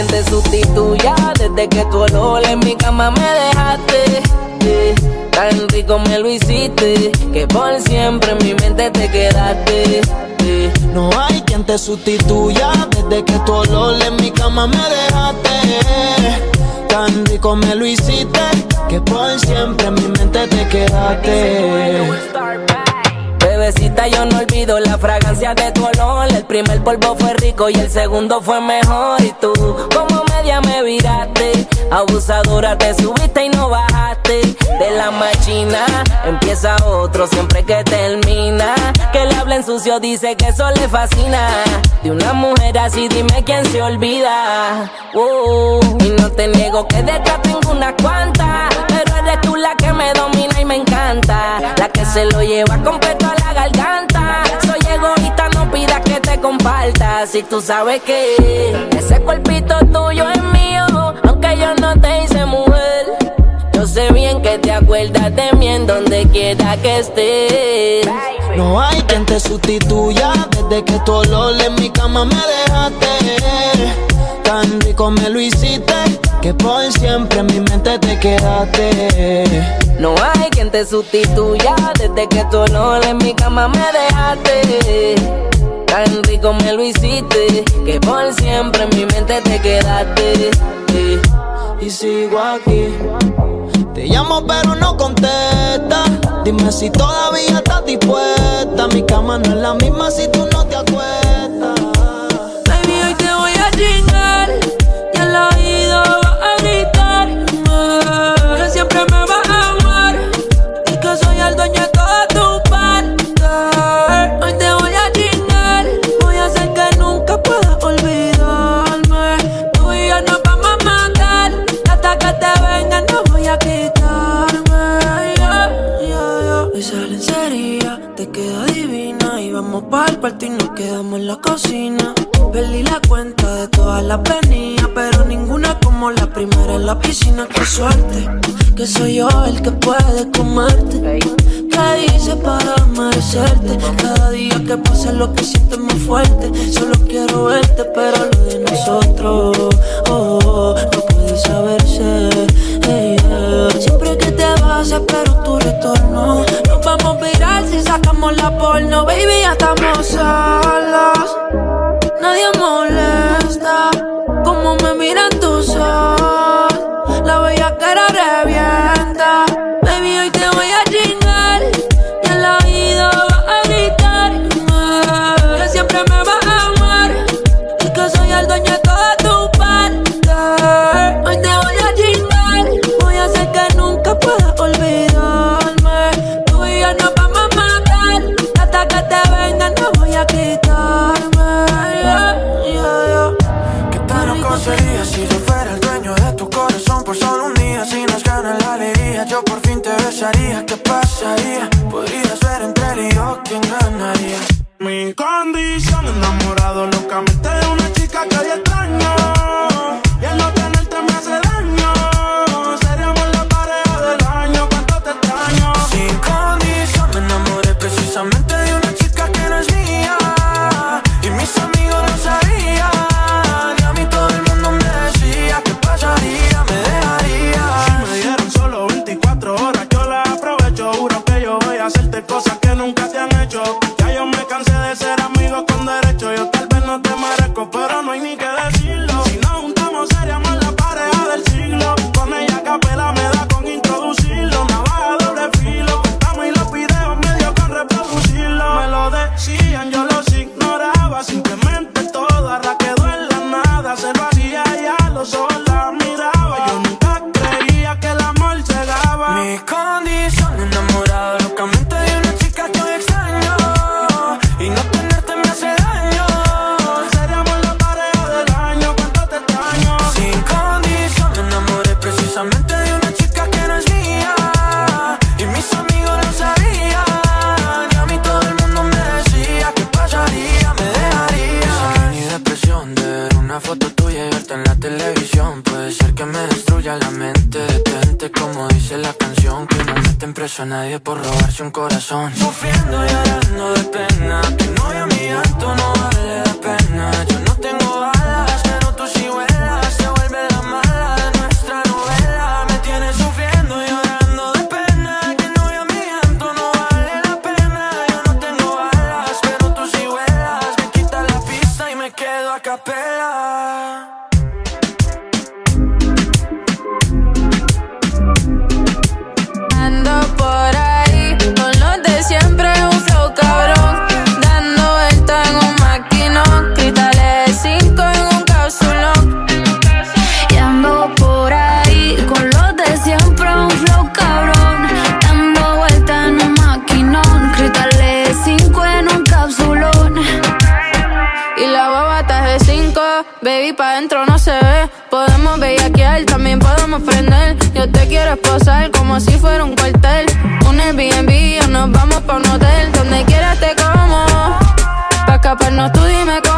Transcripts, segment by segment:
quien te sustituya desde que tu olor en mi cama me dejaste. Tan rico me lo hiciste que por siempre en mi mente te quedaste. No hay quien te sustituya desde que tu olor en mi cama me dejaste. Tan rico me lo hiciste que por siempre en mi mente te quedaste. Bebecita, yo no olvido la fragancia de tu olor. El primer polvo fue rico y el segundo fue mejor. Y tú, como media me viraste. Abusadora, te subiste y no bajaste. De la machina empieza otro siempre que termina. Que le hablen sucio, dice que eso le fascina. De una mujer así, dime quién se olvida. Y no te niego que detrás tengo unas cuantas. Pero eres tú la que me domina y me encanta. La que se lo lleva completo a la garganta. Soy egoísta, no pidas que te comparta. Si tú sabes que ese cuerpito tuyo es mío, aunque yo no te hice mujer. Yo sé bien que te acuerdas de mí en donde quiera que estés. No hay quien te sustituya desde que tu olor en mi cama me dejaste. Tan rico me lo hiciste que por siempre en mi mente te quedaste. No hay quien te sustituya desde que tu olor en mi cama me dejaste. Tan rico me lo hiciste que por siempre en mi mente te quedaste. Y sigo aquí te llamo pero no contesta. Dime si todavía estás dispuesta. Mi cama no es la misma si tú no te acuestas. Y nos quedamos en la cocina. Perdí la cuenta de todas las venidas, pero ninguna como la primera en la piscina. Qué suerte, que soy yo el que puede comerte. ¿Qué hice para merecerte? Cada día que pasa lo que siento es más fuerte. Solo quiero verte, pero lo de nosotros oh, oh, no puede saberse. Siempre que te vas espero tu retorno. Nos vamos a virar si sacamos la porno, baby, ya estamos solos. Nadie molesta como me miran tus ojos. me condition and I'm on. Como si fuera un cuartel. Un Airbnb o nos vamos pa' un hotel. Donde quieras te como. Pa' escaparnos tú dime cómo.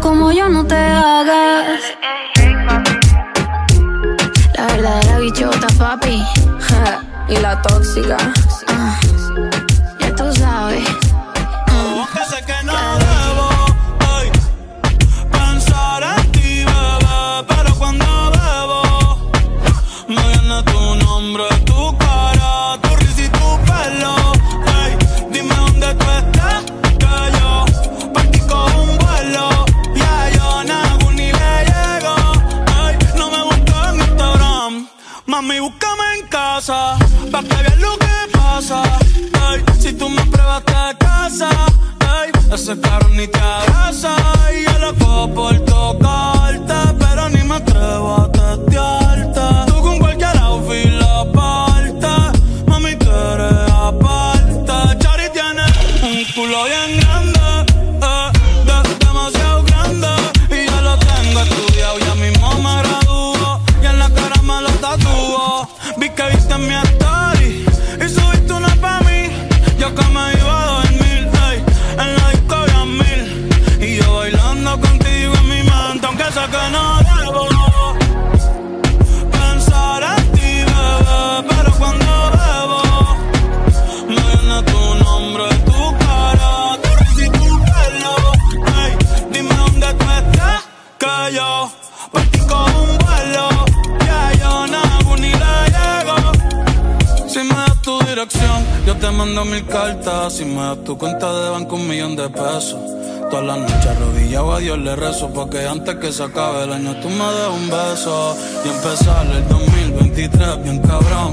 Como yo, no te hagas. La verdadera bichota, papi. y la tóxica. Mando mil cartas. Si me das tu cuenta de banco, un millón de pesos. Todas las noches arrodillado a Dios le rezo Porque antes que se acabe el año tú me des un beso Y empezar el 2023 bien cabrón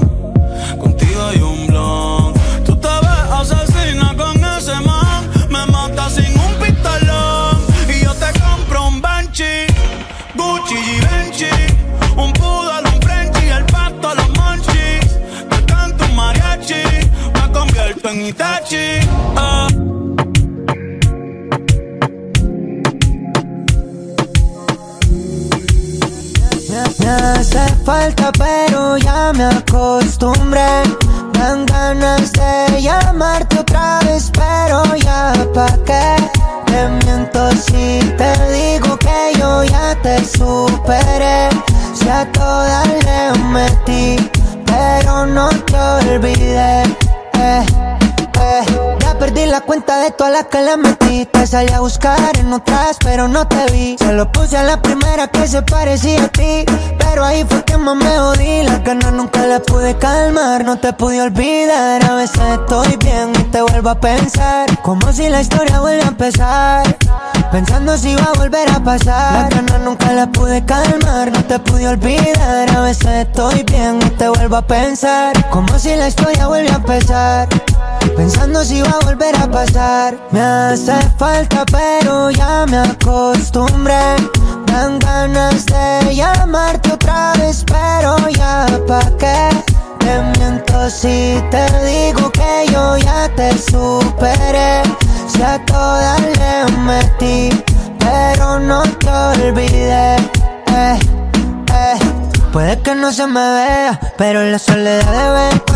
Contigo hay un blon convierto en Itachi ah. Me hace falta, pero ya me acostumbré. Dan ganas de llamarte otra vez, pero ya pa' qué. Te miento si te digo que yo ya te superé. Si a todas le metí, pero no te olvidé. Eh. La cuenta de todas las que le metí. Te salí a buscar en otras, pero no te vi. Se lo puse a la primera que se parecía a ti. Pero ahí fue que más me jodí. La ganas nunca la pude calmar. No te pude olvidar. A veces estoy bien y te vuelvo a pensar. Como si la historia vuelve a empezar. Pensando si va a volver a pasar. La ganas nunca la pude calmar. No te pude olvidar. A veces estoy bien y te vuelvo a pensar. Como si la historia vuelve a empezar. Pensando si va a volver a pasar. Me hace falta pero ya me acostumbré. Dan ganas de llamarte otra vez pero ya pa' qué. Te miento si te digo que yo ya te superé. Si a todas le metí pero no te olvidé. Eh, eh. Puede que no se me vea pero la soledad de ver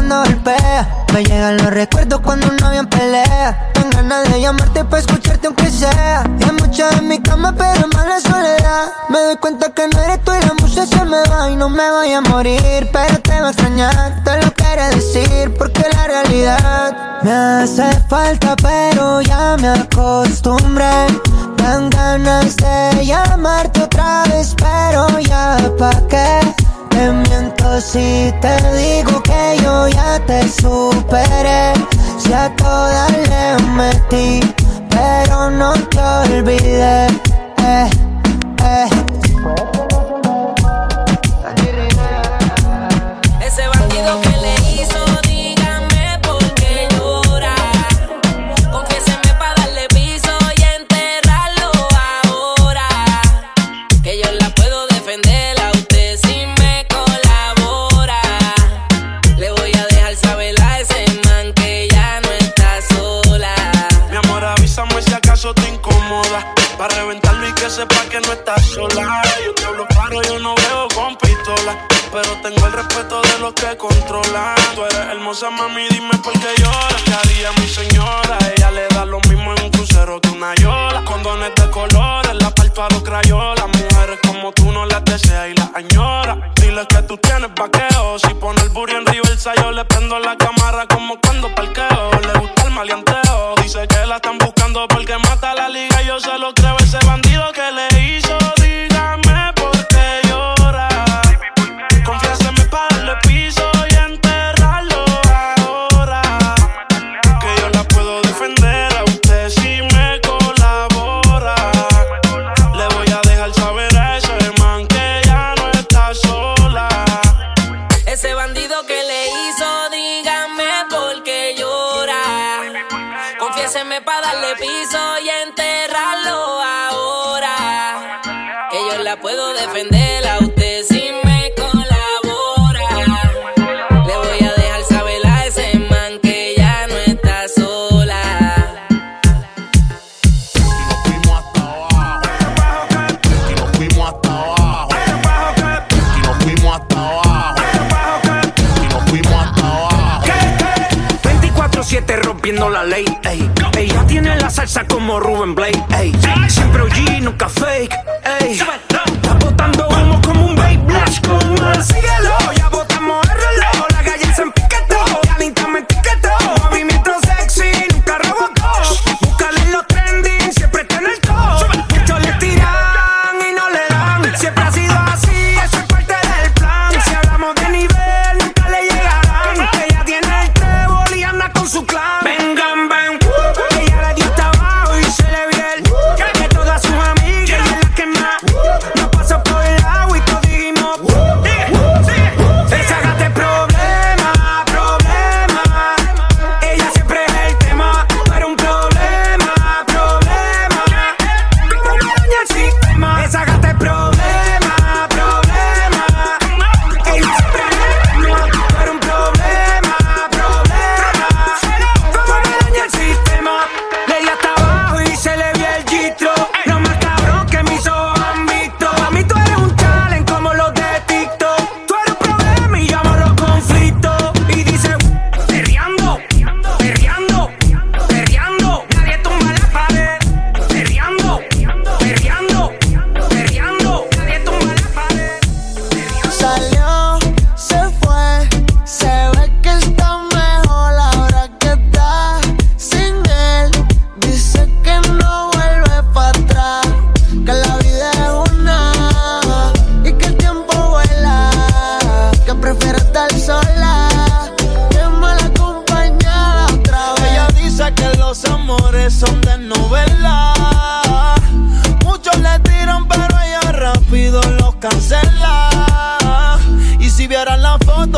Recuerdo cuando no habían pelea. Tengo ganas de llamarte para escucharte aunque sea. Y hay en mi cama, pero más la soledad. Me doy cuenta que no eres tú y la musa se me va. Y no me voy a morir, pero te va a extrañar. Te lo quiero decir porque la realidad me hace falta, pero ya me acostumbré. Dan ganas de llamarte otra vez, pero ya pa' qué. Si te digo que yo ya te superé. Si a todas le metí, pero no te olvidé. Eh. Para reventarlo y que sepa que no estás sola. Yo te hablo claro, yo no veo con pistola. Pero tengo el respeto de los que controlan. Tú eres hermosa, mami, dime por qué lloras. ¿Qué haría mi señora? Ella le da lo mismo en un crucero que una yola. Condones de colores, la párpado crayola. Mujeres como tú no las deseas y las añora. Diles que tú tienes vaqueo. Si pone el burro en Riversa, yo le prendo la cama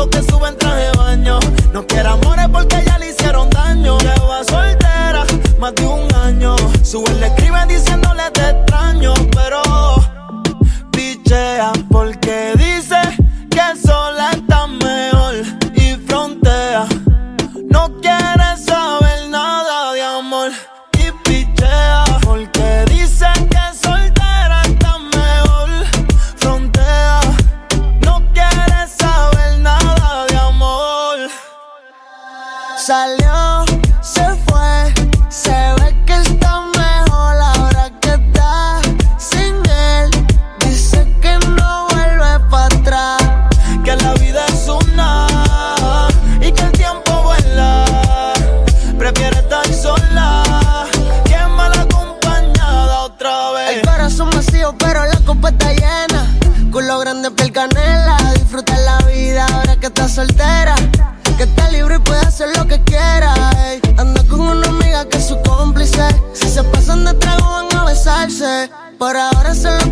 fotos que suben traje de baño. No quiere amores porque ya le hicieron daño. Lleva soltera más de un año. Sube, le escribe diciéndole te extraño Por ahora solo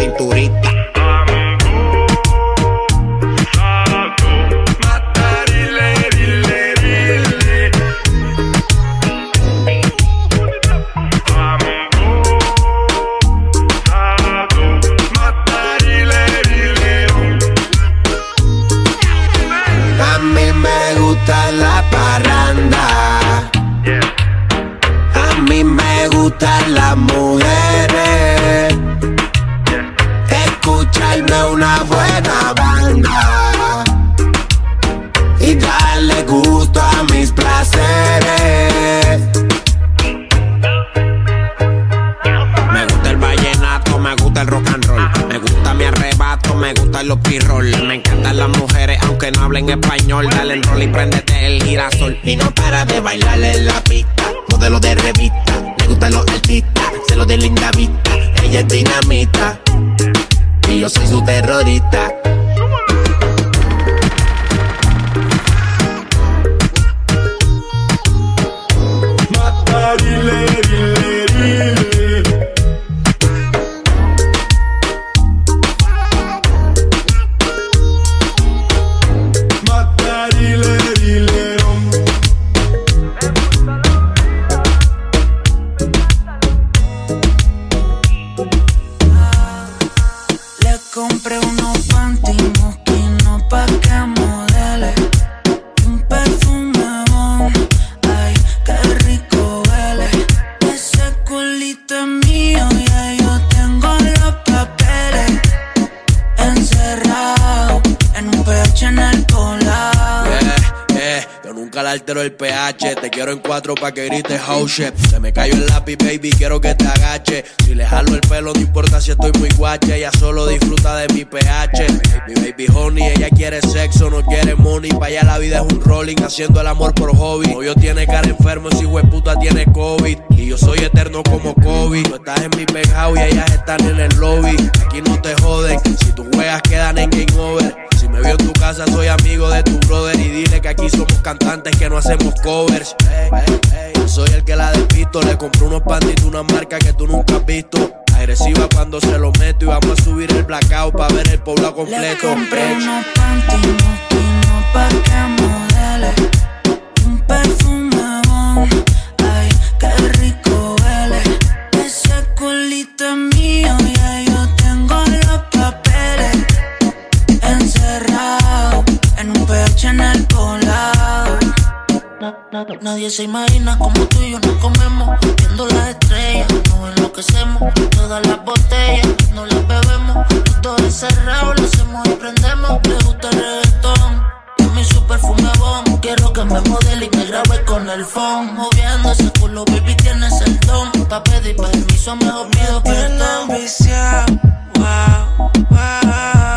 agarrado banda. Y darle gusto a mis placeres. Me gusta el vallenato, me gusta el rock and roll. Me gusta mi arrebato, me gustan los pirrol. Me encantan las mujeres, aunque no hablen español. Dale el rol y préndete el girasol. Y no para de bailar en la pista. Modelo de revista, me gustan los artistas. Se lo de linda vista, ella es dinamita. Y yo soy su terrorista. El pH. Te quiero en cuatro pa' que grites house shit. Se me cayó el lápiz, baby, quiero que te agache. Si le jalo el pelo, no importa si estoy muy guache. Ella solo disfruta de mi pH. Mi baby honey, ella quiere sexo, no quiere money. Pa' allá la vida es un rolling, haciendo el amor por hobby. Novio tiene cara enfermo, de puta tiene COVID. Y yo soy eterno como Kobe. Tú estás en mi penthouse y ellas están en el lobby. Aquí no te joden, si tus juegas quedan en game over. Si me veo en tu casa, soy amigo de tu brother. Y dile que aquí somos cantantes que no hacemos covers. Yo soy el que la despisto. Le compré unos de una marca que tú nunca has visto. Agresiva cuando se lo meto. Y vamos a subir el blackout para ver el Le completo. compré Ey. unos panty mosquinos pa' que modele un perfume bon. Ay, qué rico huele. Ese culito es mío Nadie se imagina como tú y yo nos comemos. Viendo las estrellas, nos enloquecemos Todas las botellas, no las bebemos. Todo encerrado, lo hacemos y prendemos. Le gusta el reggaetón y mi super perfume bon Quiero que me modele y me grabe con el phone. Moviendo ese culo, baby, tienes el don. Pa' pedir permiso, mejor pido perdón. wow, wow,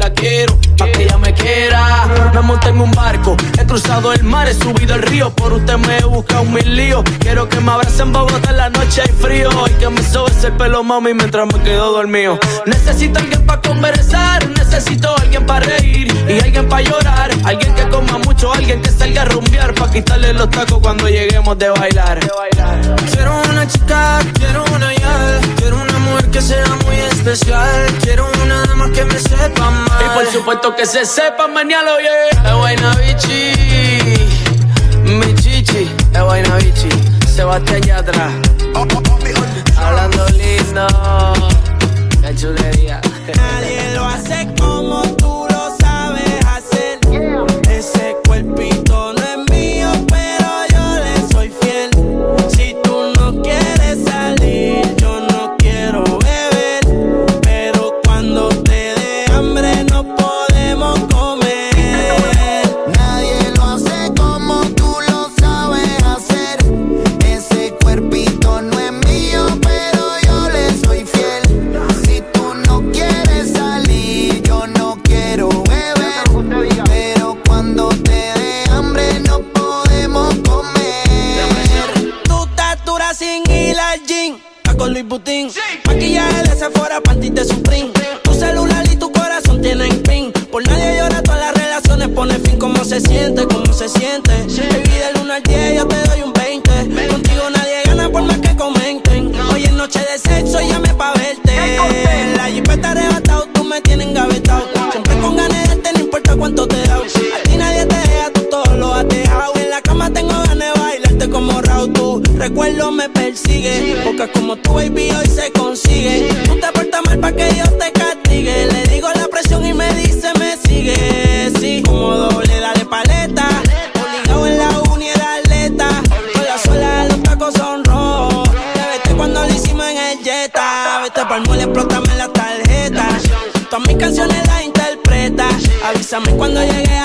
la quiero, pa' que ella me quiera. Me monté en un barco, he cruzado el mar, he subido el río, por usted me he buscado mil líos. Quiero que me abracen en Bogotá en la noche hay frío y que me sobes el pelo, mami, mientras me quedo dormido. Necesito alguien para conversar, necesito alguien para reír y alguien para llorar. Alguien que coma mucho, alguien que salga a rumbear para quitarle los tacos cuando lleguemos de bailar. Quiero una chica, quiero una ya, quiero una mujer que sea muy especial. Quiero una dama que me sepa amar. Y por supuesto que se sepa mañana, oye. Es vaina bichi, mi chichi, es vaina bichi. Sebastián Yatra, hablando lindo, qué chulería. Nadie lo hace como tú lo sabes hacer. Ese cuerpito mis canciones las interpreta. Avísame cuando llegue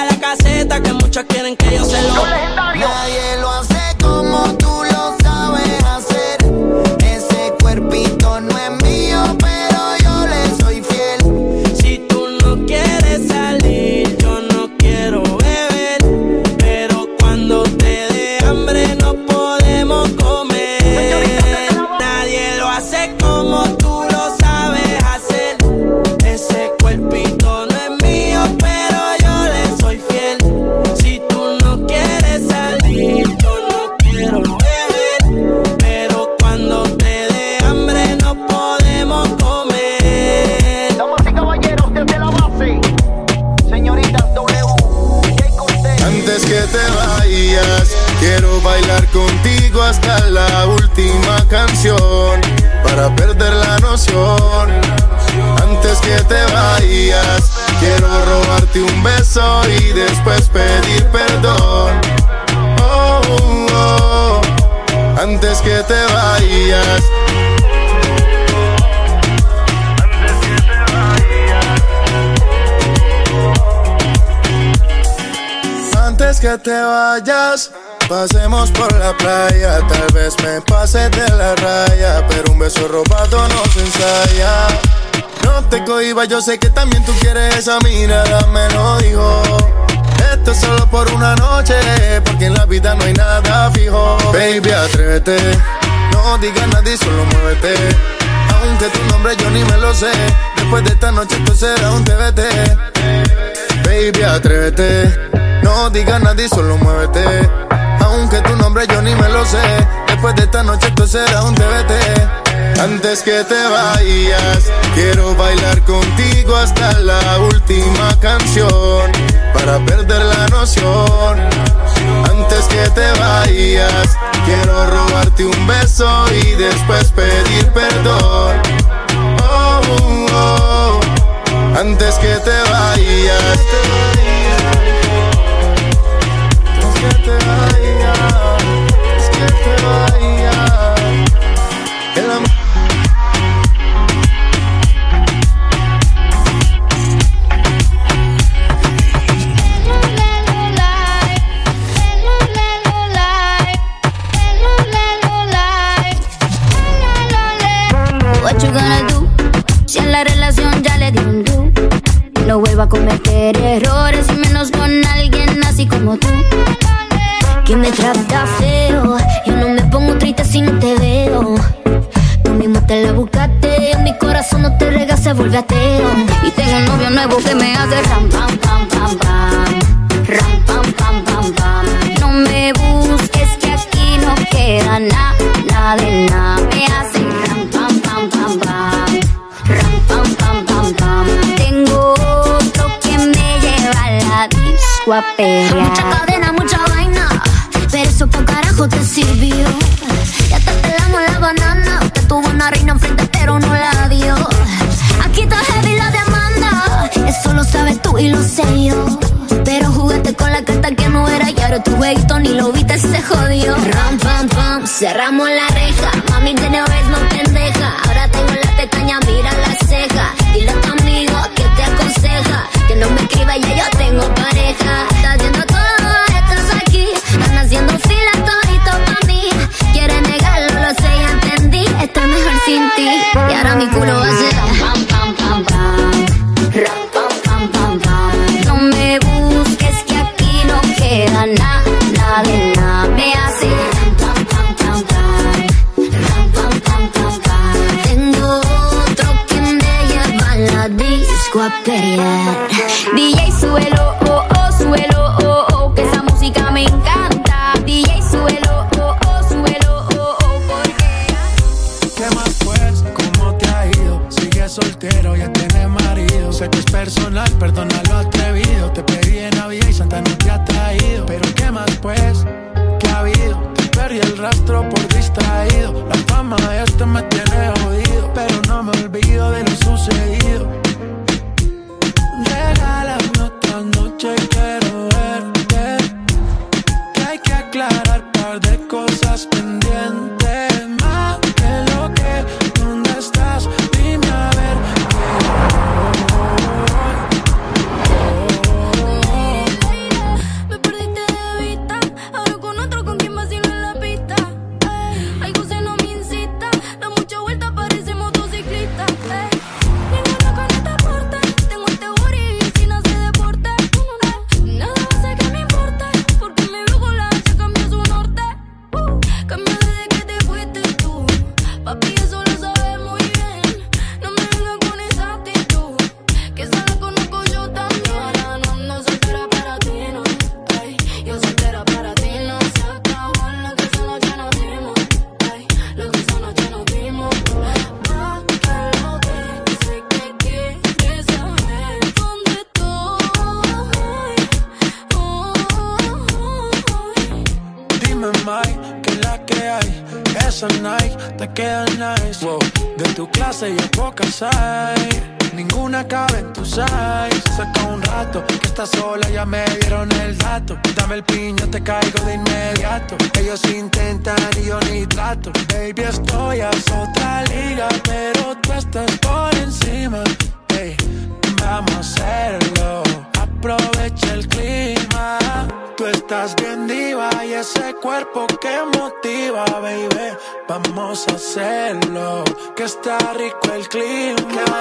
que te vayas. Antes que te vayas, pasemos por la playa. Tal vez me pase de la raya, pero un beso robado no se ensaya. No te cohibas, yo sé que también tú quieres esa mirada, me lo dijo. Esto es solo por una noche, porque en la vida no hay nada fijo. Baby, atrévete, no digas nadie, solo muévete. Aunque tu nombre yo ni me lo sé, después de esta noche esto será un TBT. Baby, atrévete. No digas nadie, solo muévete. Aunque tu nombre yo ni me lo sé. Después de esta noche esto será un TBT. Antes que te vayas, quiero bailar contigo hasta la última canción. Para perder la noción. Antes que te vayas, quiero robarte un beso y después pedir perdón. Oh, Cerramos la soltero, ya tiene marido. Sé que es personal, perdona lo atrevido. Te pedí en la Navidad y Santa no te ha traído. Pero ¿qué más pues? ¿Qué ha habido? Te perdí el rastro por distraído. La fama de esto me tiene jodido. Pero no me olvido de lo sucedido. Regálame otra noche, quiero verte. Que hay que aclarar un par de cosas pendientes. pocas hay, ninguna cabe en tus eyes. Saca un rato, que estás sola, ya me dieron el dato. Dame el piño, te caigo de inmediato. Ellos intentan y yo ni trato. Baby, estoy a otra liga, pero tú estás por encima. Hey, vamos a hacerlo aprovecha el clima. Tú estás bien diva y ese cuerpo que motiva, baby. Vamos a hacerlo, que está rico el clima.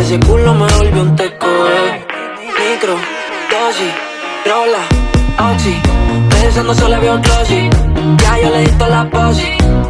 Ese culo me volvió un teco. Eh. Micro, dosis, rola, oxi. Pensando solo veo un Ya yo le di toda la posi.